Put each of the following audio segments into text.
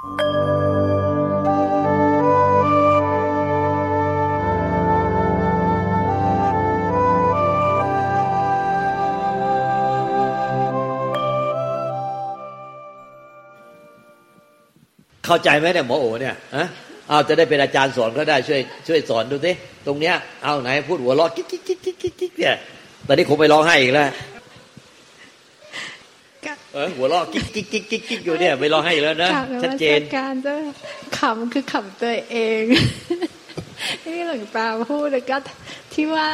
เข้าใจไหมเนี่ยหมอโอเนี่ยฮะเอาจะได้เป็นอาจารย์สอนก็ได้ช่วยช่วยสอนดูสิตรงเนี้ยเอาไหนพูดหัวเราะกิ๊กกิ๊กกิ๊กกิ๊กกิ๊กเนี่ยตอนนี้คงไปร้องไห้อีกแล้ว เออหัวเราะกิ๊กกิ๊กกิ๊กกิ๊กกิ๊กอยู่เนี่ยไปร้องไห้อีกแล้วนะชัดเจนการจะขำคือขำตัวเองที่หลวงตาพูดแล้วก็ที่ว่า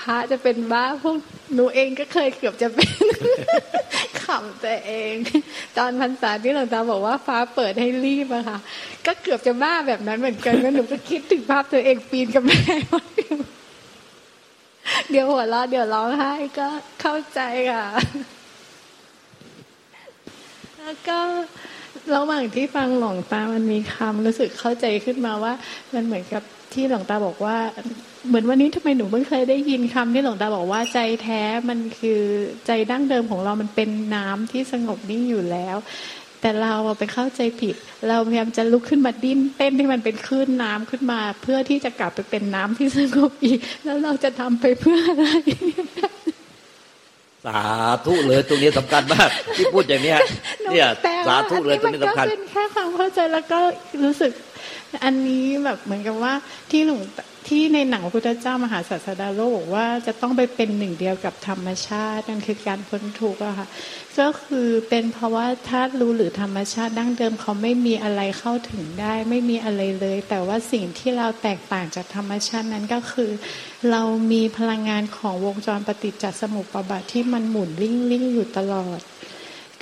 พระจะเป็นบ้าพวกหนูเองก็เคยเกือบจะเป็นขำตัวเอง ตอนพรรษาที่หลวงตาบอกว่าฟ้าเปิดให้รีบอะค่ะ ก็เกือบจะบ้าแบบนั้นเหมือนกันแล้วหนูก็คิดถึงภาพตัวเองปีนกับแม่เดี๋ยวหัวเราะเดี๋ยวร้องไห้ก็เข้าใจค่ะ แล้วก็ระหว่างที่ฟังหลวงตามันมีคำรู้สึกเข้าใจขึ้นมาว่า มันเหมือนกับที่หลวงตาบอกว่า เหมือนวันนี้ทำไมหนูเพิ่งเคยได้ยินคำที่หลวงตาบอกว่าใจแท้มันคือใจดั้งเดิมของเรามันเป็นน้ำที่สงบนิ่งอยู่แล้ว แต่เราไปเข้าใจผิด เราพยายามจะลุกขึ้นมาดิ้นเต้นให้มันเป็นคลื่นน้ำขึ้นมา เพื่อที่จะกลับไปเป็นน้ำที่สงบอีก แล้วเราจะทำไปเพื่ออะไร สาธุเลยตรงนี้สำคัญมาก ที่พูดอย่างนี้เนี่ยสาธุเลยตรงนี้สำคัญเป็นแค่ความเข้าใจแล้วก็รู้สึก อันนี้แบบเหมือนกับว่าที่หลวง ที่ในหนังพระพุทธเจ้ามหาศาสดาโลกบอกว่าจะต้องไปเป็นหนึ่งเดียวกับธรรมชาตินั่นคือการพ้นทุกข์อะค่ะก็คือเป็นเพราะว่าธาตุรู้หรือธรรมชาติดั้งเดิมเขาไม่มีอะไรเข้าถึงได้ ไม่มีอะไรเลย แต่ว่าสิ่งที่เราแตกต่างจากธรรมชาตินั้นก็คือ เรามีพลังงานของวงจรปฏิจจสมุปบาทที่มันหมุนลิ่งลิ่งอยู่ตลอด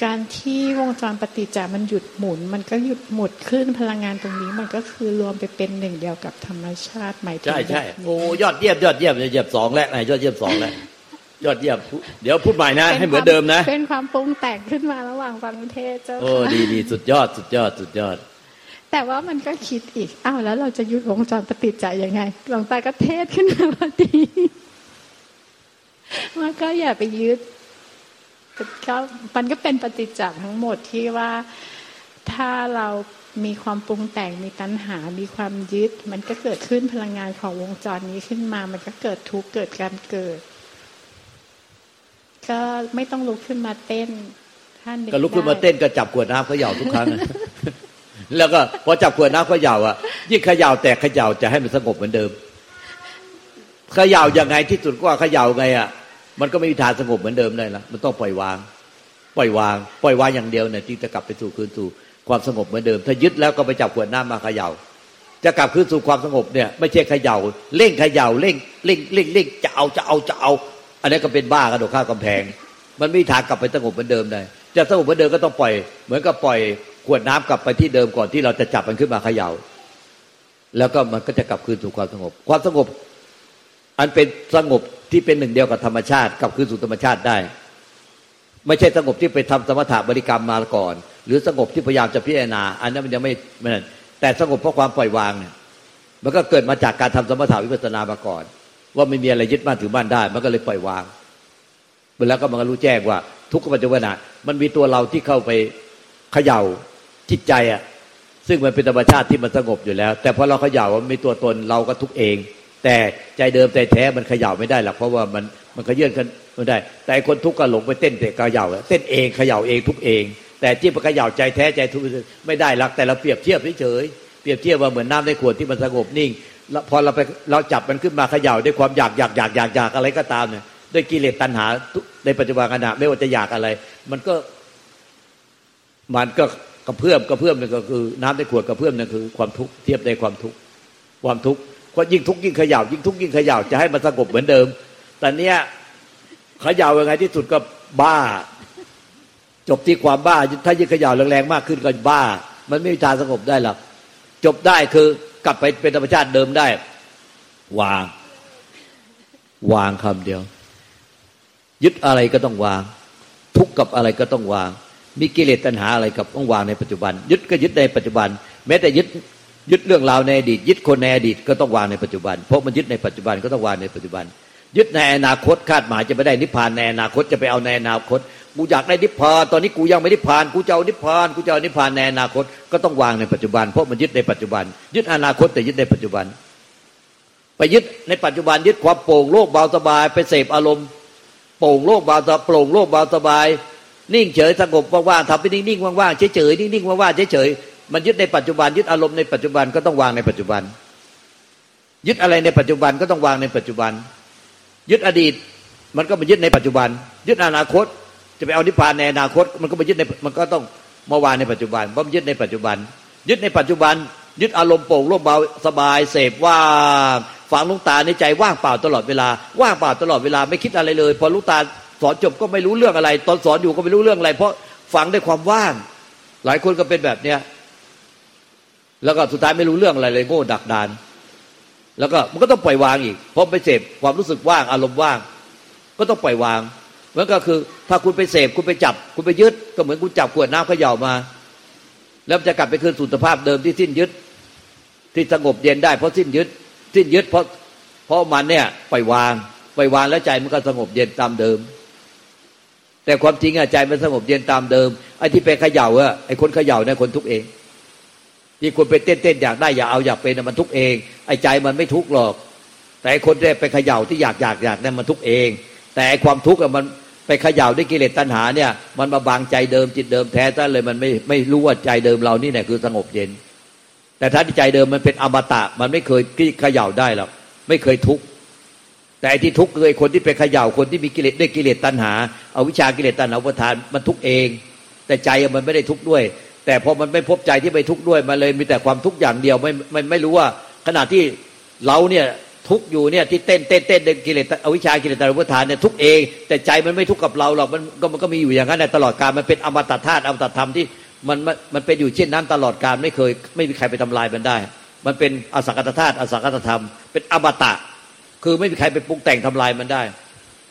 การที่วงจรปฏิจจามันหยุดหมุน มันก็หยุดหมดขึ้นพลังงานตรงนี้ มันก็คือรวมไปเป็นหนึ่งเดียวกับธรรมชาติหมายถึงใช่ใช่โอ้ยอดเยี่ยมยอดเยี่ยมยอดสองแล้วไงยอดเยี่ยมสองแล้วยอดเยี่ยมเดี๋ยวพูดใหม่นะให้เหมือนเดิมนะ เป็นความปรุงแต่งขึ้นมาระหว่างฟังเทศเจ้าโอ้ดีดีสุดยอดสุดยอดสุดยอด แต่ว่ามันก็คิดอีกอ้าวแล้วเราจะหยุดวงจรปฏิจจายังไงหลวงตาก็เทศขึ้นมาพอดีว่าก็อย่าไปยึด ก็มันก็เป็นปฏิจจ์ทั้งหมดที่ว่าถ้าเรามีความปรุงแต่งมีตัณหา มีความยึด มันก็เกิดขึ้นพลังงานของวงจรนี้ขึ้นมา มันก็เกิดทุกข์เกิดการเกิด ก็ไม่ต้องลุกขึ้นมาเต้นท่านก็ลุกขึ้นมาเต้นก็จับขวดน้ำเขย่าทุกครั้งแล้วก็พอจับขวดน้ำเขย่าอะยิ่งเขย่าแต่เขย่าจะให้มันสงบเหมือนเดิมเขย่ายังไงที่สุดก็เขย่าไงอะ มันก็ไม่มีทางสงบเหมือนเดิมได้ละมันต้องปล่อยวาง ปล่อยวาง ปล่อยวางอย่างเดียวเนี่ยที่จะกลับไปสู่คืนสู่ความสงบเหมือนเดิม ถ้ายึดแล้วก็ไปจับขวดน้ำมาเขย่า จะกลับคืนสู่ความสงบเนี่ย ไม่ใช่เขย่าเร่งเขย่าเร่งเร่งเร่งเร่งจะเอาจะเอาจะเอา อันนี้ก็เป็นบ้ากระโดดข้ามกำแพง มันไม่มีทางกลับไปสงบเหมือนเดิมได้จะสงบเหมือนเดิมก็ต้องปล่อย เหมือนกับปล่อยขวดน้ำกลับไปที่เดิมก่อนที่เราจะจับมันขึ้นมาเขย่า แล้วก็มันก็จะกลับคืนสู่ความสงบ ความสงบ อันเป็นสงบ ที่เป็นหนึ่งเดียวกับธรรมชาติกับคืนสู่ธรรมชาติได้ ไม่ใช่สงบที่ไปทำสมถะบริกรรมมาก่อน หรือสงบที่พยายามจะพิจารณา อันนั้นมันยังไม่ไม่นั่นแต่สงบเพราะความปล่อยวางเนี่ยมันก็เกิดมาจากการทำสมถะวิปัสสนามาก่อน ว่าไม่มีอะไรยึดมั่นถือมั่นได้ มันก็เลยปล่อยวางแล้วก็มันก็รู้แจ้งว่า ทุกขปัจจุบันมันมีตัวเราที่เข้าไปเขย่าจิตใจอะซึ่งมันเป็นธรรมชาติที่มันสงบอยู่แล้ว แต่พอเราเขย่ามันมีตัวตนเราก็ทุกเอง แต่ใจเดิมใจแท้มันเขย่าไม่ได้หรอกเพราะว่ามันมันขยื่นกันไม่ได้ แต่คนทุกข์ก็หลงไปเต้นแต่เขย่าเต้นเองเขย่าเองทุกเอง แต่ที่มันเขย่าใจแท้ใจทุกไม่ได้หรอกแต่เราเปรียบเทียบเฉยเปรียบเทียบว่าเหมือนน้าในขวดที่มันสงบนิ่งพอเราไปเราจับมันขึ้นมาเขย่าด้วยความอยากอยากอยากอยากอยากอะไรก็ตามเนี่ยด้วยกิเลสตัณหาในปัจจุบันขณะไม่ว่าจะอยากอะไร มันก็มันก็กระเพื่อมกระเพื่อมนี่นก็คือ น้ำในขวดกระเพื่อมนี่นคือความทุกข์เทียบในความทุกข์ความทุกข์ ก็ยิ่งทุกข์ยิ่งเขย่ายิ่งทุกข์ยิ่งเขย่าจะให้มันสงบเหมือนเดิม แต่เนี้ยเขย่ายังไงที่สุดก็บ้า จบที่ความบ้า ถ้ายิ่งเขย่าแรงๆมากขึ้นก็บ้า มันไม่มีทางสงบได้หรอกจบได้คือกลับไปเป็นธรรมชาติเดิมได้ วาง วางคำเดียว ยึดอะไรก็ต้องวาง ทุกกับอะไรก็ต้องวาง มีกิเลสตัณหาอะไรกับต้องวางในปัจจุบัน ยึดก็ยึดในปัจจุบัน แม้แต่ยึด ยึดเรื่องราวในอดีต ยึดคนในอดีตก็ต้องวางในปัจจุบัน เพราะมันยึดในปัจจุบันก็ต้องวางในปัจจุบัน ยึดในอนาคตคาดหมายจะไม่ได้นิพพานในอนาคตจะไปเอาในอนาคตกูอยากได้นิพพานตอนนี้กูยังไม่นิพพานกูจะเอานิพพานกูจะเอานิพพานในอนาคตก็ต้องวางในปัจจุบัน เพราะมันยึดในปัจจุบัน ยึดอนาคตแต่ยึดในปัจจุบัน ไปยึดในปัจจุบันยึดความโปร่งโลกเบาสบาย ไปเสพอารมณ์โปร่งโลกเบาสโปร่งโลกเบาสบาย นิ่งเฉยสงบว่างๆทำไปนิ่งๆว่างๆเฉยๆนิ่งๆว่างๆเฉย มันยึดในปัจจุบัน ยึดอารมณ์ในปัจจุบันก็ต้องวางในปัจจุบัน ยึดอะไรในปัจจุบันก็ต้องวางในปัจจุบัน ยึดอดีตมันก็มายึดในปัจจุบัน ยึดอนาคต จะไปเอานิพพานในอนาคต มันก็มายึดในมันก็ต้องมาวางในปัจจุบันเพราะมันยึดในปัจจุบัน ยึดในปัจจุบัน ยึดอารมณ์โปร่งโล่งเบาสบายเสพว่างฝังลุงตาในใจว่างเปล่าตลอดเวลาว่างเปล่าตลอดเวลาไม่คิดอะไรเลย พอลุงตาสอนจบก็ไม่รู้เรื่องอะไร ตอนสอนอยู่ก็ไม่รู้เรื่องอะไร เพราะฝังด้วยความว่าง หลายคนก็เป็นแบบเนี้ย แล้วก็สุดท้ายไม่รู้เรื่องอะไรเลยโง่ดักดาน แล้วก็มันก็ต้องปล่อยวางอีกเพราะไปเสพความรู้สึกว่างอารมณ์ว่าง ก็ต้องปล่อยวางมันก็คือ ถ้าคุณไปเสพคุณไปจับ คุณไปยึด ก็เหมือนคุณจับขวดน้ำเขย่ามา แล้วจะกลับไปคืนสู่สภาพเดิมที่สิ้นยึด ที่สงบเย็นได้เพราะสิ้นยึด สิ้นยึดเพราะเพราะมันเนี่ยปล่อยวางปล่อยวางแล้วใจมันก็สงบเย็นตามเดิม แต่ความจริงอะใจมันสงบเย็นตามเดิมไอ้ที่ไปเขย่าอะไอ้คนเขย่าเนี่ยคนทุกเอง ที่คนไปเต้นเต้นอยากได้อยากเอาอยากเป็นมันทุกเอง ไอ้ใจมันไม่ทุกหรอก แต่คนที่ไปเขย่าที่อยากอยากอยากเนี่ยมันทุกเอง แต่ความทุกข์มันไปเขย่าด้วยกิเลสตัณหาเนี่ย มันมาบังใจเดิมจิตเดิมแท้ซะเลยมันไม่ไม่รู้ว่าใจเดิมเรานี่แหละคือสงบเย็น แต่ถ้าใจเดิมมันเป็นอมตะ มันไม่เคยเขย่าได้หรอกไม่เคยทุกข์แต่ที่ทุกข์คือคนที่ไปเขย่าคนที่มีกิเลสด้วยกิเลสตัณหาเอาวิชากิเลสตัณหาอุปทานมันทุกข์เอง แต่ใจมันไม่ได้ทุกข์ด้วย แต่พอมันไม่พบใจที่ไปทุกข์ด้วยมันเลยมีแต่ความทุกข์อย่างเดียวไม่ไม่ไม่รู้ว่า ขณะที่เราเนี่ยทุกอยู่เนี่ยที่เต้นเต้นเต้นเดินกิเลสอวิชากิเลสตรุปทานเนี่ยทุกเอง แต่ใจมันไม่ทุกกับเราหรอกมันก็มันก็มีอยู่อย่างนั้นตลอดกาลมันเป็นอมตะธาตุอมตะธรรมที่มันมันเป็นอยู่เช่นนั้นตลอดกาลไม่เคย ไม่มีใครไปทำลายมันได้ มันเป็นอสังกตธาตุอสังกตธรรม เป็นอมตะ คือไม่มีใครไปปรุงแต่งทำลายมันได้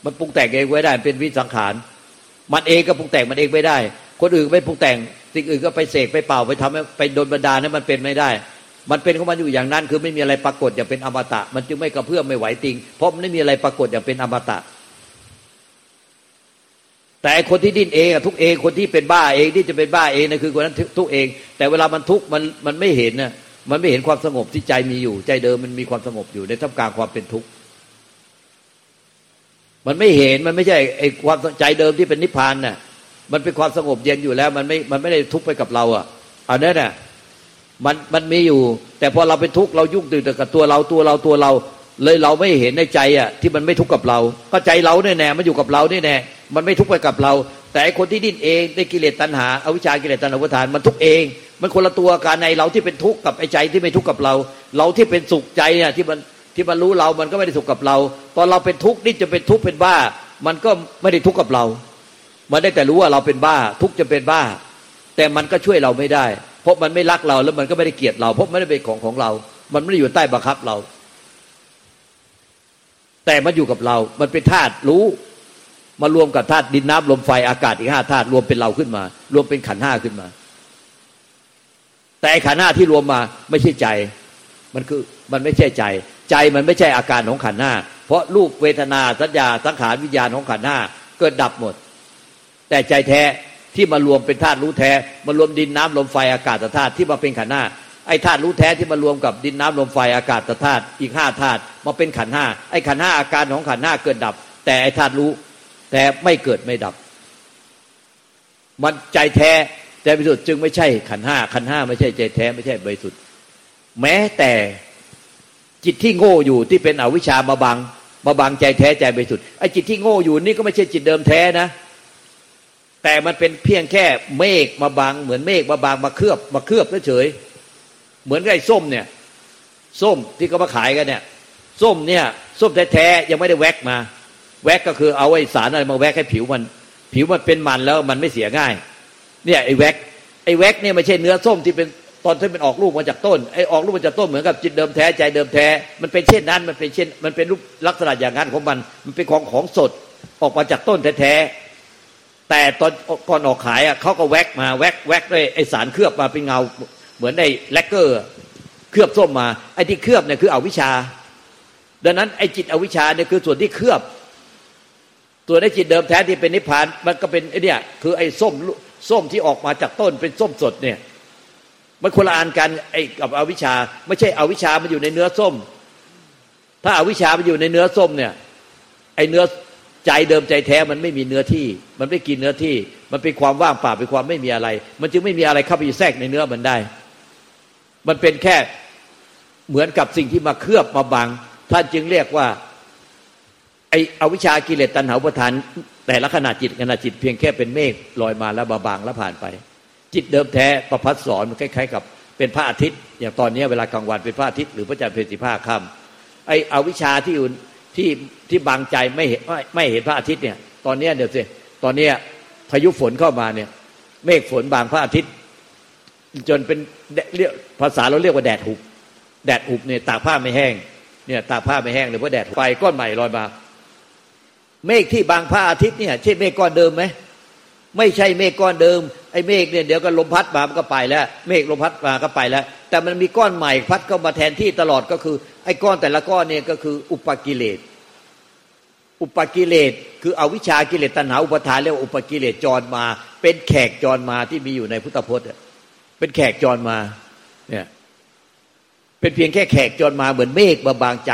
มันปรุงแต่งเองไว้ได้เป็นวิสังขาร มันเองก็ปรุงแต่งมันเองไม่ได้ คนอื่นไม่ปรุงแต่ง สิ่งอื่นก็ไปเสกไปเป่าไปทำไปโดนบันดาลนั้นมันเป็นไม่ได้ มันเป็นของมันอยู่อย่างนั้น คือไม่มีอะไรปรากฏอย่างเป็นอมตะ มันจึงไม่กระเพื่อมไม่ไหวติง เพราะมันไม่มีอะไรปรากฏอย่างเป็นอมตะ แต่คนที่ดิ้นเองทุกเองคนที่เป็นบ้าเองที่จะเป็นบ้าเองนะคือคนนั้นทุกเอง แต่เวลามันทุกมันมันไม่เห็นนะมันไม่เห็นความสงบที่ใจมีอยู่ ใจเดิมมันมีความสงบอยู่ในท่ามกลางความเป็นทุกข์มันไม่เห็นมันไม่ใช่ไอ้ความใจเดิมที่เป็นนิพพานน่ะ มันเป็นความสงบเย็นอยู่แล้ว มันไม่มันไม่ได้ทุกข์ไปกับเราอะอันนั้นน่ะมันมันมีอยู่ แต่พอเราเป็นทุกข์เรายุ่งตื่นแต่กับตัวเราตัวเราตัวเรา เลยเราไม่เห็นในใจอะที่มันไม่ทุกข์กับเรา ก็ใจเราเนี่ยแน่มันอยู่กับเราเนี่ยแน่มันไม่ทุกข์ไปกับเรา แต่คนที่ดิ้นเองได้กิเลสตัณหาอาวิชากิเลสตัณหาอุทานมันทุกข์เอง มันคนละตัวกันในเราที่เป็นทุกข์กับไอ้ใจที่ไม่ทุกข์กับเรา เราที่เป็นสุขใจเนี่ยที่มันที่มันรู้เรา มันก็ไม่ได้สุขกับเรา ตอนเราเป็นทุกข์นี่จะเป็นทุกข์เป็นบ้า มันก็ไม่ได้ทุกข์กับเรา มันได้แต่รู้ว่าเราเป็นบ้า ทุกจะเป็นบ้า แต่มันก็ช่วยเราไม่ได้ เพราะมันไม่รักเราแล้วมันก็ไม่ได้เกลียดเรา เพราะไม่ได้เป็นของของเรา มันไม่ได้อยู่ใต้บังคับเรา แต่มันอยู่กับเรา มันเป็นธาตุรู้มารวมกับธาตุดินน้ำลมไฟอากาศอีกห้าธาตุรวมเป็นเราขึ้นมา รวมเป็นขันห้าขึ้นมา แต่ขันห้าที่รวมมาไม่ใช่ใจ มันคือมันไม่ใช่ใจ ใจมันไม่ใช่อาการของขันห้าเพราะรูปเวทนาสัญญาสังขารวิญญาณของขันห้าเกิดดับหมด แต่ใจแท้ที่มารวมเป็นธาตุรู้แท้มารวมดินน้ำลมไฟอากาศธาตุที่มาเป็นขันห้าไอ้ธาตุรู้แท้ที่มารวมกับดินน้ำลมไฟอากาศธาตุอีกห้าธาตุมาเป็นขันห้าไอ้ขันห้าอาการของขันห้าเกิดดับ แต่ไอ้ธาตุรู้แต่ไม่เกิดไม่ดับ มันใจแท้ใจบริสุทธิ์จึงไม่ใช่ขันห้าขันห้าไม่ใช่ใจแท้ไม่ใช่บริสุทธิ์แม้แต่จิตที่โง่อยู่ที่เป็นอวิชชามาบังมาบังใจแท้ใจบริสุทธิ์ไอ้จิตที่โง่อยู่นี่ก็ไม่ใช่จิตเดิมแท้นะ แต่มันเป็นเพียงแค่เมฆมาบางเหมือนเมฆมาบางมาเคลือบมาเคลือบเฉยเหมือนไอ้ส้มเนี่ย ส้มที่เขามาขายกันเนี่ย ส้มเนี่ย ส้มแท้ๆยังไม่ได้แวกมา แวกก็คือเอาไอ้สารอะไรมาแวกให้ผิวมัน ผิวมันเป็นมันแล้วมันไม่เสียง่าย เนี่ยไอ้แวกไอ้แวกเนี่ยไม่ใช่เนื้อส้มที่เป็นตอนที่เป็นออกลูกมาจากต้นไอ้ออกลูกมาจากต้นเหมือนกับจิตเดิมแท้ใจเดิมแท้ มันเป็นเช่นนั้นมันเป็นเช่น มันเป็นรูปลักษณะอย่างนั้นของมัน มันเป็นของของสดออกมาจากต้นแท้ แต่ตอนก่อนออกขายอะเขาก็แวกมาแวกแวกด้วยไอสารเคลือบมาเป็นเงาเหมือนในแลกเกอร์เคลือบส้มมาไอที่เคลือบเนี่ยคืออวิชาดังนั้นไอจิตอวิชาเนี่ยคือส่วนที่เคลือบตัวในจิตเดิมแท้ที่เป็นนิพพานมันก็เป็นไอเนี่ยคือไอส้มส้มที่ออกมาจากต้นเป็นส้มสดเนี่ยมันคนละอันกันไอกับอวิชชา ไม่ใช่อวิชชามันอยู่ในเนื้อส้ม ถ้าอาวิชชามันอยู่ในเนื้อส้มเนี่ยไอเนื้อ ใจเดิมใจแท้มันไม่มีเนื้อที่ มันไม่กินเนื้อที่ มันเป็นความว่างเปล่าเป็นความไม่มีอะไร มันจึงไม่มีอะไรเข้าไปแทรกในเนื้อมันได้ มันเป็นแค่เหมือนกับสิ่งที่มาเคลือบมาบัง ท่านจึงเรียกว่าไออวิชากิเลสตัณหาประทาน แต่ละขณะจิตขณะจิตเพียงแค่เป็นเมฆลอยมาแล้วบาบางแล้วผ่านไป จิตเดิมแท้ประพัดสอนมันคล้ายๆ กับเป็นพระอาทิตย์ อย่างตอนนี้เวลากลางวันเป็นพระอาทิตย์หรือพระจันทร์เป็นสิบห้าค่ำไออวิชาที่อื่น ที่ที่บางใจไม่เห็นไม่ไม่เห็นพระอาทิตย์เนี่ย ตอนนี้เดี๋ยวสิตอนนี้พายุฝนเข้ามาเนี่ย เมฆฝนบางพระอาทิตย์ จนเป็นเรียกภาษาเราเรียกว่าแดดหุบแดดหุบเนี่ยตากผ้าไม่แห้งเนี่ยตากผ้าไม่แห้งเลยเพราะแดดไฟก้อนใหม่ลอยมา เมฆที่บางพระอาทิตย์เนี่ยใช่เมฆก้อนเดิมไหมไม่ใช่เมฆก้อนเดิม อ้เมฆเนี่ยเดี๋ยวก็ลมพัดมามันก็ไปแล้ว เมฆลมพัดมาก็ไปแล้ว แต่มันมีก้อนใหม่พัดเข้ามาแทนที่ตลอดก็คือ ไอ้ก้อนแต่ละก้อนเนี่ยก็คืออุปกิเลสอุปกิเลสคืออวิชากิเลสตัณหาอุปทานเรียกว่าอุปกิเลสจรมา เป็นแขกจรมาที่มีอยู่ในพุทธพจน์เป็นแขกจรมาเนี่ยเป็นเพียงแค่แขกจรมาเหมือนเมฆบาบางใจ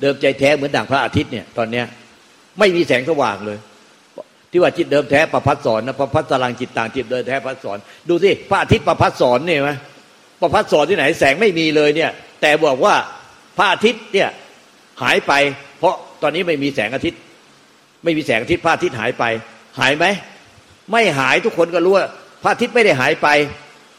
เดิมใจแท้เหมือนดั่งพระอาทิตย์เนี่ยตอนเนี้ยไม่มีแสงสว่างเลย ที่ว่าจิตเดิมแท้ประพัดสอนนะประพัดสลังจิตต่างจิตเดิมแท้ประพัดสอนดูสิพระอาทิตย์ประพัดสอนเนี่ยไหมประพัดสอนที่ไหนแสงไม่มีเลยเนี่ย แต่บอกว่าพระอาทิตย์เนี่ยหายไป เพราะตอนนี้ไม่มีแสงอาทิตย์ ไม่มีแสงอาทิตย์พระอาทิตย์หายไป หายไหมไม่หายทุกคนก็รู้ว่าพระอาทิตย์ไม่ได้หายไป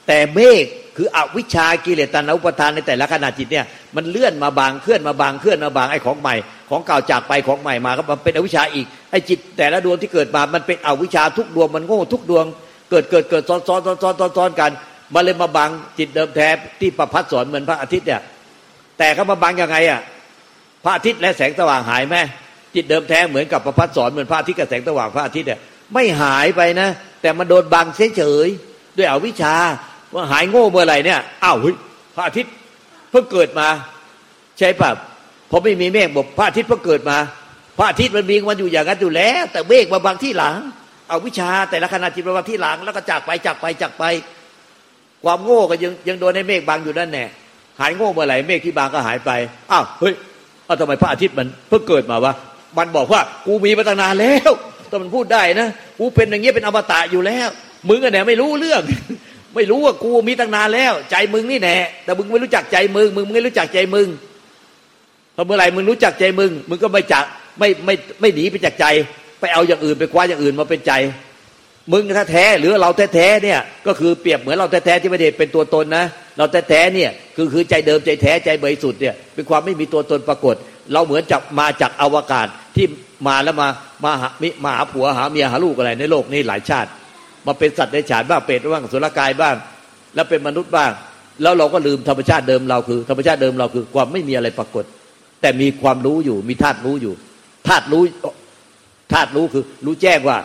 แต่เมฆคืออวิชากิเลสตัณหาอุปทานในแต่ละขณะจิตเนี่ยมันเลื่อนมาบางเคลื่อนมาบางเคลื่อนมาบางไอ้ของใหม่ ของเก่าจากไปของใหม่มาก็มันเป็นอวิชชาอีกไอ้จิตแต่ละดวงที่เกิดมา มันเป็นอวิชชาทุกดวงมันโง่ทุกดวง เกิดเกิดเกิดซ้อนซ้อนซ้อนซ้อนซ้อนกันมาเลยมาบังจิตเดิมแท้ที่ประพัดสอนเหมือนพระอาทิตย์เนี่ยแต่เขามาบังยังไงอะพระอาทิตย์และแสงสว่างหายไหมจิตเดิมแท้เหมือนกับประพัดสอนเหมือนพระอาทิตย์กับแสงสว่างพระอาทิตย์เนี่ยไม่หายไปนะ แต่มันโดนบังเฉยๆด้วยอวิชชาว่าหายโง่เมื่อไหร่เนี่ยอ้าวพระอาทิตย์เพิ่งเกิดมา ใช่ป่ะ พอไม่มีเมฆบอกพระอาทิตย์เพิ่งเกิดมา พระอาทิตย์มันมีมันอยู่อย่างนั้นอยู่แล้ว แต่เมฆมาบางที่หลัง เอาวิชาแต่ละขณะจิตมาบางที่หลัง แล้วก็จากไปจากไปจากไป ความโง่ก็ยังยังโดนในเมฆบางอยู่นั่นแน่หายโง่เมื่อไหร่เมฆที่บางก็หายไปอ้าวเฮ้ยเอาทำไมพระอาทิตย์มันเพิ่งเกิดมาวะมันบอกว่ากูมีมาตั้งนานแล้วแต่มันพูดได้นะกูเป็นอย่างเงี้ยเป็นอมตะอยู่แล้วมึงก็แน่ไม่รู้เรื่อง ไม่รู้ว่ากูมีตั้งนานแล้ว ใจมึงนี่แน่แต่มึงไม่รู้จักใจมึงมึงไม่รู้จักใจมึง พอเมื่อไหร่มึงรู้จักใจมึง มึงก็ไม่จักไม่ไม่ไม่หนีไปจากใจ ไปเอาอย่างอื่นไปคว้าอย่างอื่นมาเป็นใจ มึงแท้แท้หรือเราแท้แท้เนี่ย ก็คือเปรียบเหมือนเราแท้แท้ที่ไม่ได้เป็นตัวตนนะ เราแท้แท้เนี่ยคือคือใจเดิมใจแท้ใจบริสุทธิ์เนี่ยเป็นความไม่มีตัวตนปรากฏ เราเหมือนจับมาจากอวกาศที่มาแล้วมามาหามาหาผัวหาเมียหาลูกอะไรในโลกนี้หลายชาติ มาเป็นสัตว์ในฉานบ้างเป็ดบ้างสุรกายบ้าง แล้วเป็นมนุษย์บ้าง แล้วเราก็ลืมธรรมชาติเดิมเราคือ ธรรมชาติเดิมเราคือความไม่มีอะไรปรากฏ แต่มีความรู้อยู่ มีธาตุรู้อยู่ธาตุรู้ธาตุรู้คือ รู้แจ้งว่า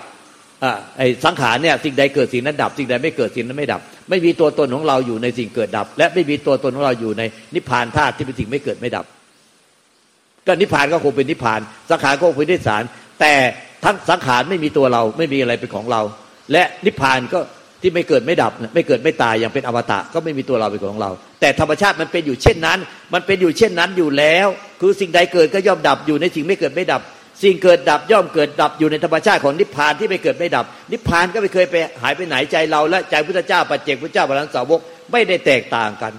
ไอ้สังขารเนี่ยสิ่งใดเกิดสิ่งนั้นดับ สิ่งใดไม่เกิดสิ่งนั้นไม่ดับ ไม่มีตัวตนของเราอยู่ในสิ่งเกิดดับ และไม่มีตัวตนของเราอยู่ในนิพพานธาตุที่เป็นสิ่งไม่เกิดไม่ดับ ก็นิพพานก็คงเป็นนิพพาน สังขารก็คงเป็นนิสารแต่ทั้งสังขารไม่มีตัวเราไม่มีอะไรเป็นของเรา และนิพพานก็ที่ไม่เกิดไม่ดับ ไม่เกิดไม่ตายอย่างเป็นอมตะก็ไม่มีตัวเราเป็นของเรา แต่ธรรมชาติมันเป็นอยู่เช่นนั้น มันเป็นอยู่เช่นนั้นอยู่แล้ว คือสิ่งใดเกิดก็ย่อมดับอยู่ในสิ่งไม่เกิดไม่ดับ สิ่งเกิดดับย่อมเกิดดับอยู่ในธรรมชาติของนิพพานที่ไม่เกิดไม่ดับ นิพพานก็ไม่เคยไปหายไปไหนใจเรา และใจพุทธเจ้าปัจเจกพุทธเจ้าพระสาวกไม่ได้แตกต่างกัน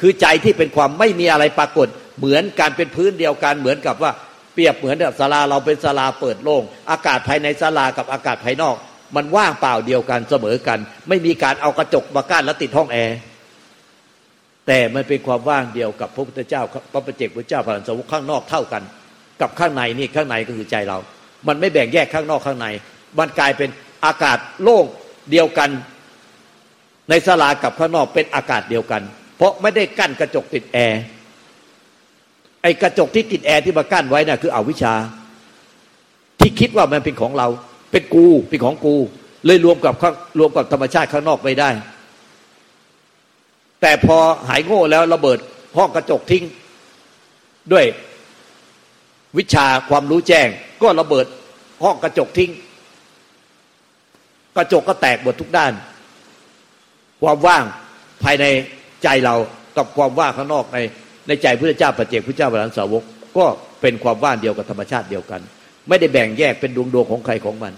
คือใจที่เป็นความไม่มีอะไรปรากฏเหมือนการเป็นพื้นเดียวกันเหมือนกับว่าเปรียบเหมือนแบบศาลาเราเป็นศาลาเปิดโล่งอากาศภายในศาลากับอากาศภายนอก มันว่างเปล่าเดียวกันเสมอกัน ไม่มีการเอากระจกมากั้นแล้วติดห้องแอร์ แต่มันเป็นความว่างเดียวกับพระพุทธเจ้าพระประเจกพระเจ้าพระสาวกข้างนอกเท่ากัน กับข้างในนี่ข้างในก็คือใจเรา มันไม่แบ่งแยกข้างนอกข้างใน มันกลายเป็นอากาศโล่งเดียวกัน ในสลากับข้างนอกเป็นอากาศเดียวกัน เพราะไม่ได้กั้นกระจกติดแอร์ไอ้กระจกที่ติดแอร์ที่มากั้นไว้น่ะคืออวิชชา ที่คิดว่ามันเป็นของเรา เป็นกูเป็นของกู เลยรวมกับรวมกับธรรมชาติข้างนอกไม่ได้ แต่พอหายโง่แล้วระเบิดห้องกระจกทิ้ง ด้วยวิชาความรู้แจ้ง ก็ระเบิดห้องกระจกทิ้ง กระจกก็แตกหมดทุกด้าน ความว่างภายในใจเรากับความว่างข้างนอกในในใจพระเจ้าปัจเจกพระเจ้าบรรสาวก ก็เป็นความว่างเดียวกับธรรมชาติเดียวกัน ไม่ได้แบ่งแยกเป็นดวงดวงของใครของมัน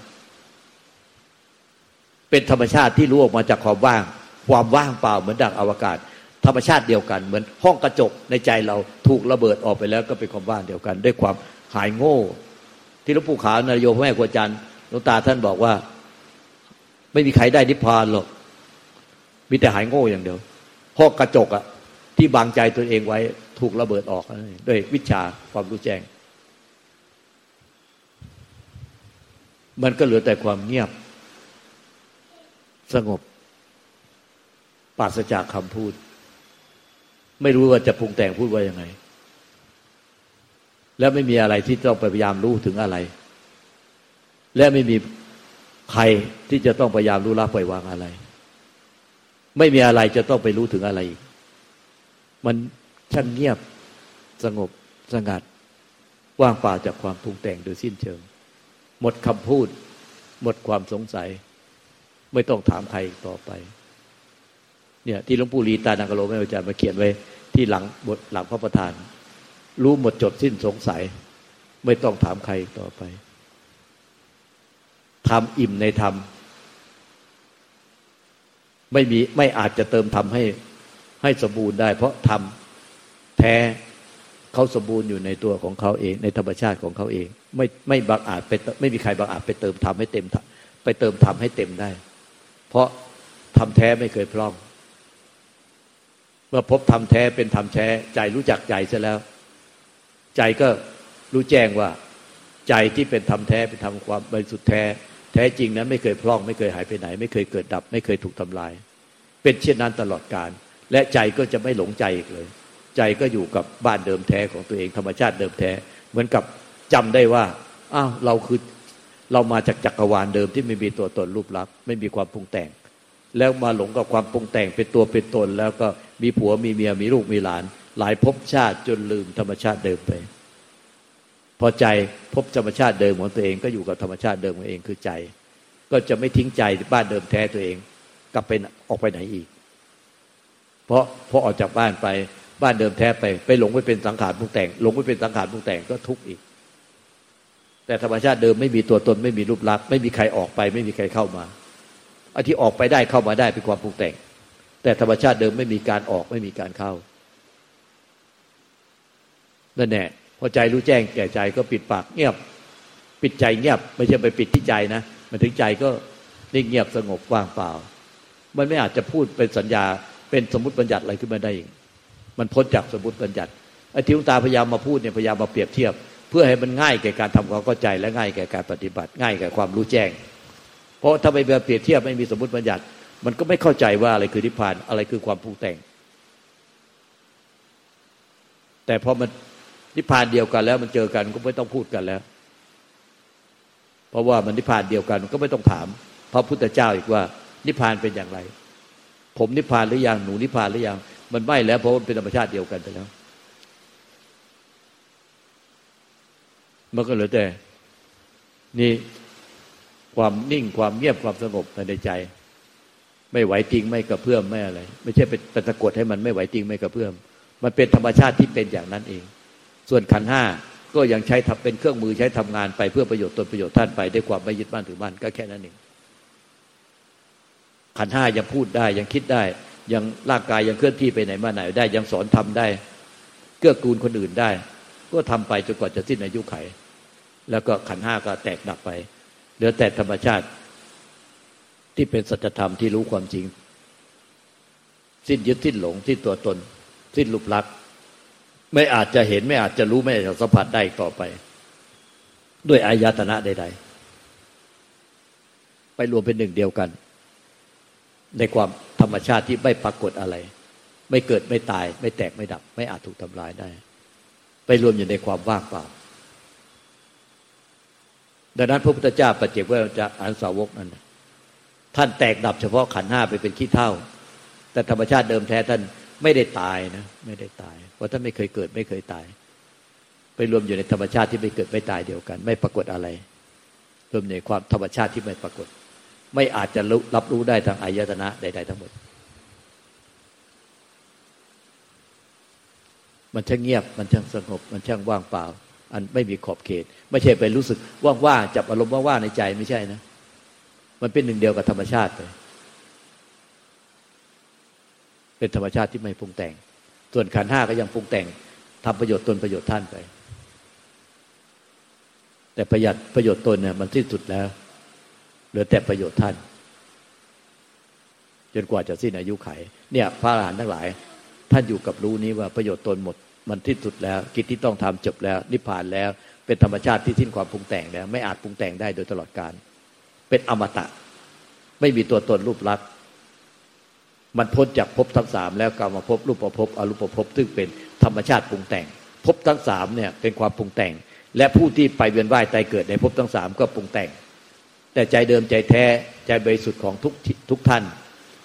เป็นธรรมชาติที่รู้ออกมาจากความว่าง ความว่างเปล่าเหมือนดังอวกาศ ธรรมชาติเดียวกัน เหมือนห้องกระจกในใจเราถูกระเบิดออกไปแล้วก็เป็นความว่างเดียวกัน ด้วยความหายโง่ ที่หลวงปู่ขาวนายโยพระแม่กวจันหลวงตาท่านบอกว่า ไม่มีใครได้นิพพานหรอกมีแต่หายโง่อย่างเดียวห้องกระจกอะที่บังใจตัวเองไว้ถูกระเบิดออกด้วยวิชาความรู้แจ้ง มันก็เหลือแต่ความเงียบสงบ ปราศจากคำพูด ไม่รู้ว่าจะปรุงแต่งพูดว่ายังไง แล้วไม่มีอะไรที่ต้องพยายามรู้ถึงอะไร และไม่มีใครที่จะต้องพยายามรู้ละปล่อยวางอะไร ไม่มีอะไรจะต้องไปรู้ถึงอะไรอีกมันช่างเงียบสงบสงัด ว่างเปล่าจากความปรุงแต่งโดยสิ้นเชิง หมดคำพูด หมดความสงสัย ไม่ต้องถามใครต่อไป เนี่ยที่หลวงปู่ลีตานังกโลไม่อาจารย์มาเขียนไว้ที่หลังบทหลังพระประธาน รู้หมดจดสิ้นสงสัย ไม่ต้องถามใครต่อไปทำอิ่มในธรรมไม่มีไม่อาจจะเติมธรรมให้ให้สมบูรณ์ได้ เพราะทำแท้เขาสมบูรณ์อยู่ในตัวของเขาเอง ในธรรมชาติของเขาเอง ไม่ไม่บางอาจไปไม่มีใครบางอาจไปเติมทำให้เต็ม ไปเติมทำให้เต็มได้ เพราะทำแท้ไม่เคยพร่อง เมื่อพบทำแท้เป็นทำแท้ใจรู้จักใจซะแล้ว ใจก็รู้แจ้งว่า ใจที่เป็นทำแท้เป็นทำความบริสุทธิ์แท้ แท้จริงนั้นไม่เคยพร่อง ไม่เคยหายไปไหน ไม่เคยเกิดดับ ไม่เคยถูกทำลาย เป็นเช่นนั้นตลอดกาลและใจก็จะไม่หลงใจอีกเลย ใจก็อยู่กับบ้านเดิมแท้ของตัวเองธรรมชาติเดิมแท้ เหมือนกับจำได้ว่าอ้าวเราคือเรามาจากจักรวาลเดิมที่ไม่มีตัวตนรูปลักษณ์ไม่มีความปรุงแต่ง แล้วมาหลงกับความปรุงแต่งเป็นตัวเป็นตนแล้วก็ มีผัวมีเมียมีลูกมีหลาน หลายภพชาติจนลืมธรรมชาติเดิมไป พอใจพบธรรมชาติเดิมของตัวเองก็อยู่กับธรรมชาติเดิมของเองคือใจ ก็จะไม่ทิ้งใจบ้านเดิมแท้ตัวเอง กลับไปออกไปไหนอีก เพราะพอออกจากบ้านไปบ้านเดิมแท้ไป ไปหลงไปเป็นสังขารปรุงแต่งหลงไปเป็นสังขารปรุงแต่งก็ทุกข์อีก แต่ธรรมชาติเดิมไม่มีตัวตนไม่มีรูปลักษณ์ไม่มีใครออกไป ไม่มีใครเข้ามาอันที่ออกไปได้เข้ามาได้เป็นความปรุงแต่ง แต่ธรรมชาติเดิมไม่มีการออกไม่มีการเข้านั่นแหละพอใจรู้แจ้งแก่ใจก็ปิดปากเงียบ ปิดใจเงียบ ไม่ใช่ไปปิดที่ใจนะมันถึงใจก็นิ่งเงียบสงบว่างเปล่า มันไม่อาจจะพูดเป็นสัญญาเป็นสมมติบัญญัติอะไรขึ้นมาได้เองมันพ้นจากสมมติบัญญัติไอ้ที่ลุงตาพยายามมาพูดเนี่ยพยายามมาเปรียบเทียบ เพื่อให้มันง่ายแก่การทำความเข้าใจและง่ายแก่การปฏิบัติ ง่ายแก่ความรู้แจ้ง เพราะถ้าไม่เปรียบเทียบไม่มีสมมติบัญญัติ มันก็ไม่เข้าใจว่าอะไรคือนิพพานอะไรคือความปรุงแต่ง แต่พอมันนิพพานเดียวกันแล้วมันเจอกันก็ไม่ต้องพูดกันแล้ว เพราะว่ามันนิพพานเดียวกันก็ไม่ต้องถาม พระพุทธเจ้าอีกว่า นิพพานเป็นอย่างไร ผมนิพพานหรือยังหนูนิพพานหรือยังมันไม่แล้ว เพราะมันเป็นธรรมชาติเดียวกันไปแล้วมันก็เหลือแต่ นี่ความนิ่งความเงียบความสงบในใจ ไม่ไหวจริงไม่กระเพื่อมไม่อะไร ไม่ใช่เป็นตะกดให้มันไม่ไหวจริงไม่กระเพื่อม มันเป็นธรรมชาติที่เป็นอย่างนั้นเอง ส่วนขันห้าก็ยังใช้ทำเป็นเครื่องมือใช้ทำงานไปเพื่อประโยชน์ตนประโยชน์ท่านไปด้วยความไม่ยึดบ้านถือบ้านก็แค่นั้นเองขันห้ายังพูดได้ยังคิดได้ ยังร่างกายยังเคลื่อนที่ไปไหนมาไหนได้ ยังสอนทำได้ เกื้อกูลคนอื่นได้ ก็ทำไปจนกว่าจะสิ้นอายุไข แล้วก็ขันห้าก็แตกดับไปเหลือแต่ธรรมชาติ ที่เป็นสัจธรรมที่รู้ความจริง สิ้นยึดสิ้นหลงสิ้นตัวตน สิ้นรูปลักษณ์ไม่อาจจะเห็นไม่อาจจะรู้ไม่อาจจะสัมผัสได้ต่อไป ด้วยอายตนะใด ๆ ไปรวมเป็นหนึ่งเดียวกัน ในความธรรมชาติที่ไม่ปรากฏอะไร ไม่เกิดไม่ตาย ไม่แตกไม่ดับ ไม่อาจถูกทำลายได้ ไปรวมอยู่ในความว่างเปล่าดังนั้นพระพุทธเจ้าปฏิเจกว่าจะอันสาวกนั้น ท่านแตกดับเฉพาะขันห้าไปเป็นขี้เท่า แต่ธรรมชาติเดิมแท้ท่านไม่ได้ตายนะ ไม่ได้ตายเพราะท่านไม่เคยเกิดไม่เคยตาย ไปรวมอยู่ในธรรมชาติที่ไม่เกิดไม่ตายเดียวกัน ไม่ปรากฏอะไร รวมในความธรรมชาติที่ไม่ปรากฏ ไม่อาจจะรับรู้ได้ทางอายตนะใด ๆ ทั้งหมด มันช่างเงียบมันช่างสงบ มันช่างว่างเปล่า อันไม่มีขอบเขต ไม่ใช่ไปรู้สึกว่างๆจับอารมณ์ว่างๆในใจไม่ใช่นะ มันเป็นหนึ่งเดียวกับธรรมชาติเลยเป็นธรรมชาติที่ไม่ปรุงแต่ง ส่วนขันห้าก็ยังปรุงแต่งทำประโยชน์ตนประโยชน์ท่านไป แต่ประหยัดประโยชน์ตนเนี่ยมันที่สุดแล้วเหลือแต่ประโยชน์ท่าน จนกว่าจะสิ้นอายุไข เนี่ย พระอรหันต์ทั้งหลาย ท่านอยู่กับรู้นี้ว่าประโยชน์ตนหมด มันที่สุดแล้ว กิจที่ต้องทำจบแล้ว นิพพานแล้ว เป็นธรรมชาติที่สิ้นความปรุงแต่งแล้ว ไม่อาจปรุงแต่งได้โดยตลอดการ เป็นอมตะ ไม่มีตัวตนรูปลักษณ์มันพ้นจากภพทั้งสามแล้วกรรมภพรูปภพอรูปภพซึ่งเป็นธรรมชาติปรุงแต่งภพทั้งสามเนี่ยเป็นความปรุงแต่ง และผู้ที่ไปเวียนว่ายตายเกิดในภพทั้งสามก็ปรุงแต่ง แต่ใจเดิมใจแท้ใจบริสุทธิ์ของทุกทุกท่าน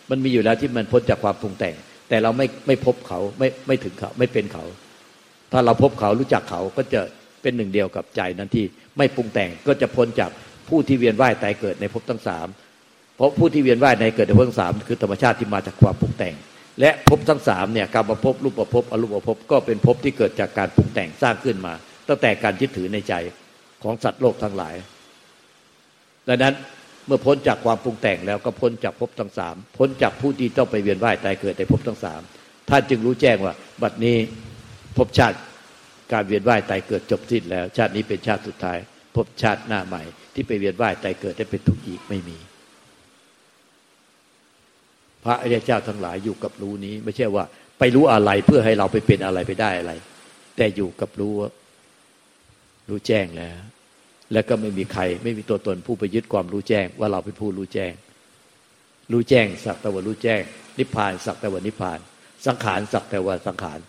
มันมีอยู่แล้วที่มันพ้นจากความปรุงแต่ง แต่เราไม่ไม่พบเขาไม่ไม่ถึงเขาไม่เป็นเขา ถ้าเราพบเขารู้จักเขาก็จะเป็นหนึ่งเดียวกับใจนั้นที่ไม่ปรุงแต่งก็จะพ้นจาก ผู้ที่เวียนว่ายตายเกิดในภพทั้งสามเพราะผู้ที่เวียนว่ายในเกิดในภพทั้งสามคือธรรมชาติที่มาจากความปรุงแต่ง และภพทั้งสามเนี่ยการประพรูปประพอรูปประพก็เป็นภพที่เกิดจากการปรุงแต่งสร้างขึ้นมา ตั้งแต่การยึดถือในใจของสัตว์โลกทั้งหลาย ดังนั้นเมื่อพ้นจากความปรุงแต่งแล้วก็พ้นจากภพทั้งสามพ้นจากผู้ที่ต้องไปเวียนว่ายตายเกิดในภพทั้งสามท่านจึงรู้แจ้งว่า บัดนี้ภพชาติการเวียนว่ายตายเกิดจบสิ้นแล้ว ชาตินี้เป็นชาติสุดท้าย ภพชาติหน้าใหม่ ที่ไปเวียนว่ายตายเกิดได้เป็นทุกข์อีกไม่มี พระอริยเจ้าทั้งหลายอยู่กับรู้นี้ ไม่ใช่ว่า ไปรู้อะไรเพื่อให้เราไปเป็นอะไรไปได้อะไร แต่อยู่กับรู้รู้แจ้งแล้ว แล้วก็ไม่มีใคร ไม่มีตัวตนผู้ไปยึดความรู้แจ้ง ว่าเราเป็นผู้รู้แจ้ง รู้แจ้งสักแต่ว่ารู้แจ้ง นิพพานสักแต่ว่านิพพาน สังขารสักแต่ว่าสังขาร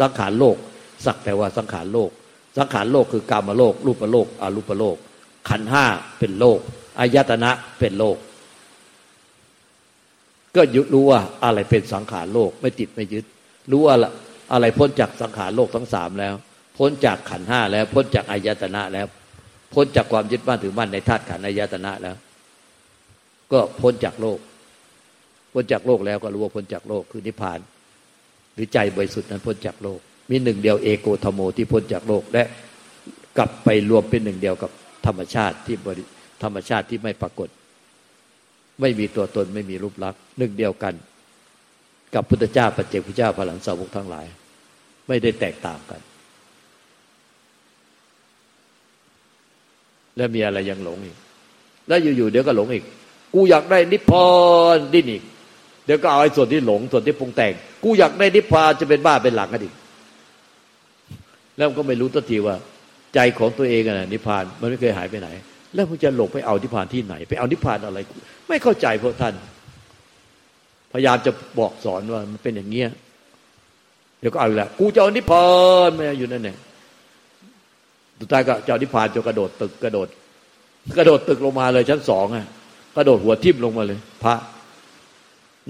สังขารโลก สักแต่ว่าสังขารโลก สังขารโลกคือกามโลก รูปโลกอารูปโลก ขันห้าเป็นโลกอายตนะเป็นโลก ก็ยุรู้ว่าอะไรเป็นสังขารโลกไม่ติดไม่ยึด รู้ว่าอะไรพ้นจากสังขารโลกทั้งสามแล้ว พ้นจากขันห้าแล้วพ้นจากอายตนะแล้ว พ้นจากความยึดมั่นถือมั่นในธาตุขันอายตนะแล้ว ก็พ้นจากโลก พ้นจากโลกแล้วก็รู้ว่าพ้นจากโลกคือนิพพานหรือใจบริสุทธิ์นั้นพ้นจากโลก มีหนึ่งเดียวเอโกธโมที่พ้นจากโลกและกลับไปรวมเป็นหนึ่งเดียวกับธรรมชาติที่บริธรรมชาติที่ไม่ปรากฏ ไม่มีตัวตนไม่มีรูปลักษณ์หนึ่งเดียวกัน กับพุทธเจ้าปัจเจกพุทธเจ้าพระหลังสาวกทั้งหลาย ไม่ได้แตกต่างกัน แล้วมีอะไรยังหลงอีก แล้วอยู่ๆเดี๋ยวก็หลงอีก กูอยากได้นิพพานดิ้นอีก เดี๋ยวก็เอาไอ้ส่วนที่หลงส่วนที่ปรุงแต่ง กูอยากได้นิพพานจะเป็นบ้าเป็นหลังกันอีก แล้วก็ไม่รู้ตัวทีว่า ใจของตัวเองอะนิพพานมันไม่เคยหายไปไหน แล้วมึงจะหลงไปเอานิพพานที่ไหน ไปเอานิพพานอะไร ไม่เข้าใจพวกท่าน พยายามจะบอกสอนว่ามันเป็นอย่างเงี้ยเดี๋ยวก็เอาละกูจะเอานิพพานไม่อยู่นั่นเนี่ยสุดท้ายก็เจ้านิพพานจะกระโดดตึกกระโดด กระโดดตึกลงมาเลยชั้นสองอะกระโดดหัวทิ่มลงมาเลย พระ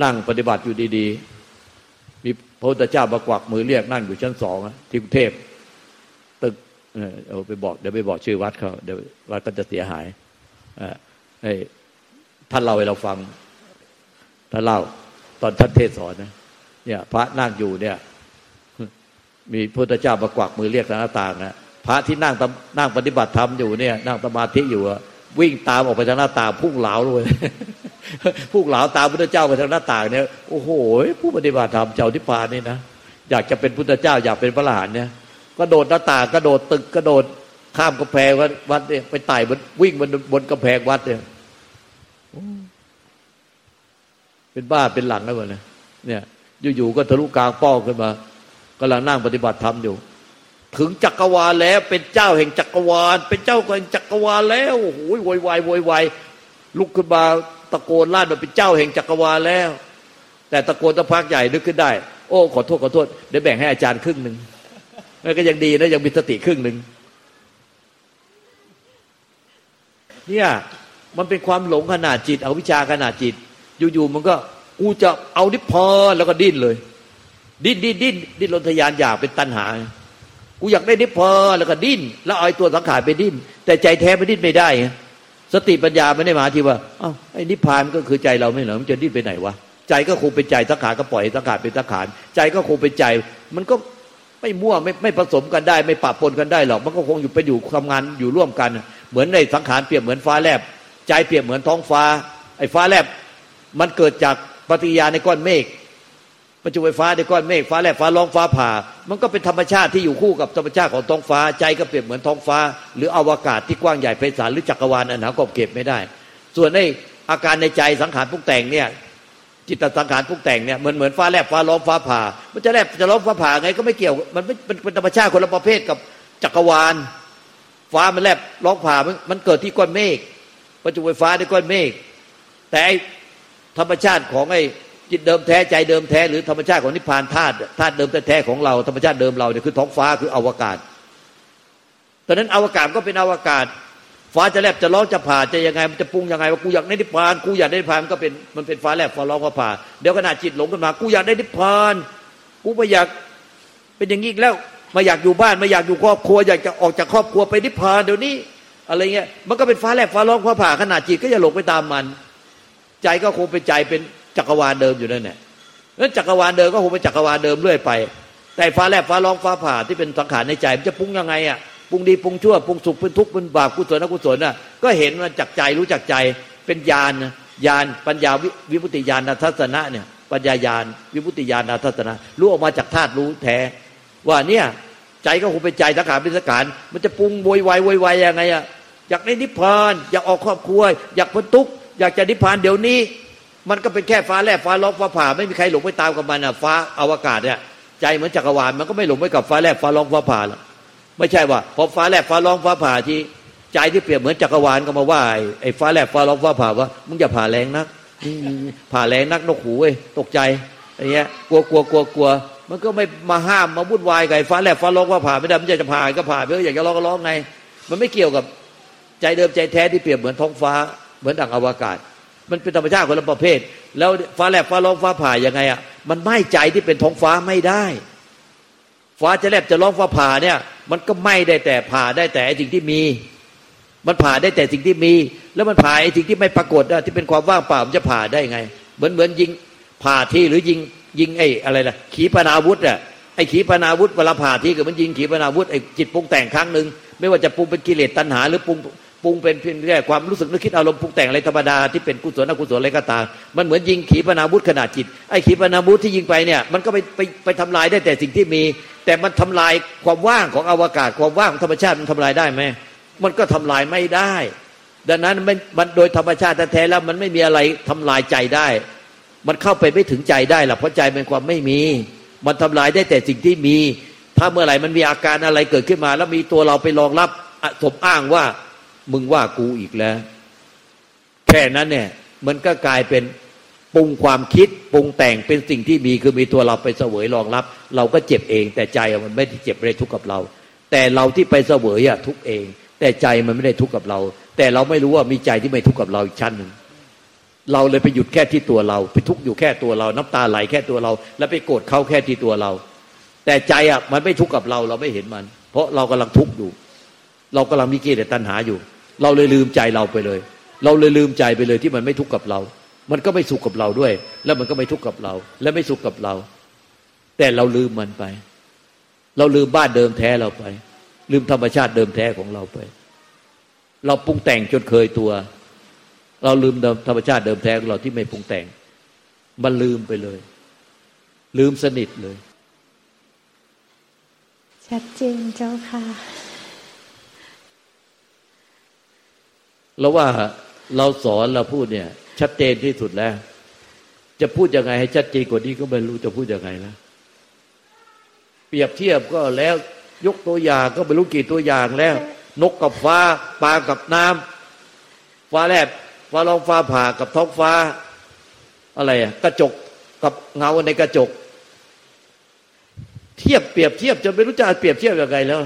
นั่งปฏิบัติอยู่ดีๆมีพระพุทธเจ้ามากวักมือเรียกนั่งอยู่ชั้นสองที่กรุงเทพ เออไปบอกเดี๋ยวไปบอกชื่อวัดเขาเดี๋ยววัดก็จะเสียหายอ่าท่านเล่าให้เราฟังท่านเล่า ตอนท่านเทศสอนนะเนี่ย พระนั่งอยู่เนี่ย มีพระเจ้ามากวักมือเรียกทางหน้าต่างนะพระที่นั่งนั่งปฏิบัติธรรมอยู่เนี่ย นั่งสมาธิอยู่วิ่งตามออกไปทางหน้าต่างพุ่งเหลาเลยพุ่งเหลาตามพระเจ้าไปทางหน้าต่างเนี่ยโอ้โหผู้ปฏิบัติธรรมเจ้าทิพานนี่นะอยากจะเป็นพุทธเจ้าอยากเป็นพระหลานเนี่ย ก็โดดหน้าต่างกระโดดตึกกระโดดข้ามกำแพงวัดเนี่ยไปไต่บนวิ่งบนบนกำแพงวัดเนี่ยเป็นบ้าเป็นหลังแล้วเลยเนี่ยอยู่ๆก็ทะลุกลางป้อขึ้นมากำลังนั่งปฏิบัติธรรมอยู่ ถึงจักรวาลแล้ว เป็นเจ้าแห่งจักรวาล เป็นเจ้าแห่งจักรวาลแล้วโอ้โหโวยวายโวยวายลุกขึ้นมาตะโกนลั่นว่าเป็นเจ้าแห่งจักรวาลแล้ว แต่ตะโกนตะพักใหญ่นึกขึ้นได้ โอ้ขอโทษขอโทษเดี๋ยวแบ่งให้อาจารย์ครึ่งหนึ่ง ก็ยังดีนะยังมีสติครึ่งหนึ่งเนี่ยมันเป็นความหลงขนาดจิต เอาวิชาขนาดจิต อยู่ๆมันก็กูจะเอานิพพานแล้วก็ดิ้นเลย ดิ้นดิ้นดิ้นดิ้นรนทยานอยากเป็นตัณหา กูอยากได้นิพพานแล้วก็ดิ้น แล้วเอาตัวสังขารไปดิ้น แต่ใจแท้ไปดิ้นไม่ได้ สติปัญญาไม่ได้มาที่ว่าอ้าวไอ้นิพพานก็คือใจเราไม่เหรอมันจะดิ้นไปไหนวะใจก็คงเป็นใจสังขารก็ปล่อยสังขารเป็นสังขารใจก็คงเป็นใจ มันก็ ไม่มั่วไม่ไม่ผสมกันได้ ไม่ปะปนกันได้หรอก มันก็คงอยู่ไปอยู่ทำงานอยู่ร่วมกัน เหมือนในสังขารเปรียบเหมือนฟ้าแลบ ใจเปรียบเหมือนท้องฟ้า ไอ้ฟ้าแลบ มันเกิดจากปฏิยาในก้อนเมฆประจุไฟฟ้าในก้อนเมฆฟ้าแลบฟ้าร้องฟ้าผ่า มันก็เป็นธรรมชาติที่อยู่คู่กับธรรมชาติของท้องฟ้า ใจก็เปรียบเหมือนท้องฟ้า หรืออวกาศที่กว้างใหญ่ไพศาลหรือจักรวาลอันหนากอบเก็บไม่ได้ ส่วนในอาการในใจสังขารพุกแต่งเนี่ย จิตสังขารพุกแต่งเนี่ยเหมือนเหมือนฟ้าแลบฟ้าร้องฟ้าผ่า มันจะแลบจะร้องฟ้าผ่าไงก็ไม่เกี่ยวมันเป็นเป็นธรรมชาติคนละประเภทกับจักรวาล ฟ้ามันแลบร้องผ่ามันมันเกิดที่ก้อนเมฆประจุไฟฟ้าในก้อนเมฆแต่ธรรมชาติของไอ้จิตเดิมแท้ใจเดิมแท้หรือธรรมชาติของนิพพานธาตุธาตุเดิมแท้ของเราธรรมชาติเดิมเราเนี่ยคือท้องฟ้าคืออวกาศตอนนั้นอวกาศก็เป็นอวกาศ ฟ้าจะแลบจะร้องจะผ่าจะยังไงมันจะปรุงยังไงว่ากูอยากได้นิพพานกูอยากได้นิพพานก็เป็นมันเป็นฟ้าแลบฟ้าร้องฟ้าผ่าเดี๋ยวขณะจิตหลงขึ้นมา กูอยากได้นิพพาน กูไม่อยากเป็นอย่างนี้แล้วมาอยากอยู่บ้านมาอยากอยู่ครอบครัว อยากจะออกจากครอบครัวไปนิพพานเดี๋ยวนี้ อะไรเงี้ยมันก็เป็นฟ้าแลบฟ้าร้องฟ้าผ่าขนาดจิตก็จะหลงไปตามมัน ใจก็คงเป็นใจเป็นจักรวาลเดิมอยู่นั่นแหละนั้นจักรวาลเดิมก็คงเป็นจักรวาลเดิมเรื่อยไป แต่ฟ้าแลบฟ้าร้องฟ้าผ่าที่เป็นสังขารในใจมันจะปรุงยังไงอะ ปรุงดีปรุงชั่วปรุงสุขเป็นทุกข์เป็นบาปกุศลอกุศลน่ะก็เห็นมันจักใจรู้จักใจเป็นญาณญาณปัญญาวิมุตติญาณทัศนะเนี่ยปัญญาญาณวิมุตติญาณทัศนะรู้ออกมาจากธาตุรู้แท้ ว่าเนี่ยใจก็คงเป็นใจสังขารเป็นสังขารมันจะปรุงโวยวายโวยวายยังไงอะอยากได้นิพพานอยากออกครอบครัว อยากพ้นทุกข์อยากจะนิพพานเดี๋ยวนี้ มันก็เป็นแค่ฟ้าแลบฟ้าร้องฟ้าผ่าไม่มีใครหลงไปตามกับมันอะฟ้าอวกาศเนี่ยใจเหมือนจักรวาลมันก็ไม่หลงไปกับฟ้าแลบฟ้าร้องฟ้าผ่าหรอก ไม่ใช่ว่าพอฟ้าแลบฟ้าร้องฟ้าผ่าที่ใจที่เปรียบเหมือนจักรวาลก็มาว่าไอ้ฟ้าแลบฟ้าร้องฟ้าผ่าว่ามึงอย่าผ่าแรงนักผ่าแรงนักนกหูเว้ยตกใจอะไรเงี้ยกลัวกลัวกลัวกลัวมันก็ไม่มาห้ามมาวุ่นวายไงฟ้าแลบฟ้าร้องฟ้าผ่าไม่ได้มันจะผ่าก็ผ่าไปอยากจะร้องก็ร้องไง มันไม่เกี่ยวกับใจเดิมใจแท้ที่เปรียบเหมือนท้องฟ้าเหมือนดังอวกาศ มันเป็นธรรมชาติคนละประเภท แล้วฟ้าแลบฟ้าร้องฟ้าผ่ายังไงอะมันไม่ใจที่เป็นท้องฟ้าไม่ได้ ฟ้าจะแลบจะร้องฟ้าผ่าเนี่ย มันก็ไม่ได้แต่ผ่าได้แต่สิ่งที่มี มันผ่าได้แต่สิ่งที่มี แล้วมันผ่าไอ้สิ่งที่ไม่ปรากฏที่เป็นความว่างเปล่ามันจะผ่าได้ไง เหมือนเหมือนยิงผ่าที่หรือยิงยิงไอ้อะไรล่ะขีปนาวุธอะไอ้ขีปนาวุธเวลาผ่าที่ก็มันยิงขีปนาวุธไอ้จิตปรุงแต่งครั้งหนึ่งไม่ว่าจะปรุงเป็นกิเลสตัณหา หรือปรุง ปรุงเป็นเพียงแค่ความรู้สึกนึกคิดอารมณ์ปรุงแต่งอะไรธรรมดาที่เป็นกุศลอกุศลอะไรก็ตามมันเหมือนยิงขีปนาวุธขนาดจิตไอ้ขีปนาวุธที่ยิงไปเนี่ยมันก็ไปไปไปทำลายได้แต่สิ่งที่มี แต่มันทำลายความว่างของอวกาศความว่างของธรรมชาติมันทำลายได้ไหมมันก็ทำลายไม่ได้ ดังนั้นมันมันโดยธรรมชาติแท้แล้วมันไม่มีอะไรทำลายใจได้ มันเข้าไปไม่ถึงใจได้หรอกเพราะใจเป็นความไม่มี มันทำลายได้แต่สิ่งที่มี ถ้าเมื่อไหร่มันมีอาการอะไรเกิดขึ้นมา แล้วมีตัวเราไปรองรับสมอ้างว่า มึงว่ากูอีกแล้ว แค่นั้นเนี่ย มันก็กลายเป็นปรุงความคิดปรุงแต่งเป็นสิ่งที่มีคือมีตัวเราไปเสวยรองรับ เราก็เจ็บเอง แต่ใจมันไม่ได้เจ็บไม่ได้ทุกข์กับเรา แต่เราที่ไปเสวยอะทุกเอง แต่ใจมันไม่ได้ทุกข์กับเรา แต่เราไม่รู้ว่ามีใจที่ไม่ทุกข์กับเราอีกชั้นหนึ่งเราเลยไปหยุดแค่ที่ตัวเรา ไปทุกข์อยู่แค่ตัวเรา น้ำตาไหลแค่ตัวเรา แล้วไปโกรธเขาแค่ที่ตัวเรา แต่ใจอะมันไม่ทุกข์กับเราเราไม่เห็นมัน เพราะเรากำลังทุกข์อยู่ เรากำลังมีกิเลสตัณหาอยู่ เราเลยลืมใจเราไปเลย เราเลยลืมใจไปเลยที่มันไม่ทุกข์กับเรา มันก็ไม่สุขกับเราด้วย แล้วมันก็ไม่ทุกข์กับเรา และไม่สุขกับเรา แต่เราลืมมันไป เราลืมบ้านเดิมแท้เราไป ลืมธรรมชาติเดิมแท้ของเราไป เราปรุงแต่งจนเคยตัว เราลืมธรรมชาติเดิมแท้ของเราที่ไม่ปรุงแต่ง มันลืมไปเลย ลืมสนิทเลย ชัดเจนเจ้าค่ะ แล้วว่าเราสอนเราพูดเนี่ย ชัดเจนที่สุดแล้ว จะพูดยังไงให้ชัดเจนกว่านี้ก็ไม่รู้จะพูดยังไงแล้วเปรียบเทียบก็แล้วยกตัวอย่างก็ไม่รู้กี่ตัวอย่างแล้ว นกกับฟ้าปลากับน้ำฟ้าแลบฟ้าร้องฟ้าผ่ากับท้องฟ้า อะไรอะกระจกกับเงาในกระจก เทียบเปรียบเทียบจะไม่รู้จะเปรียบเทียบยังไงแล้ว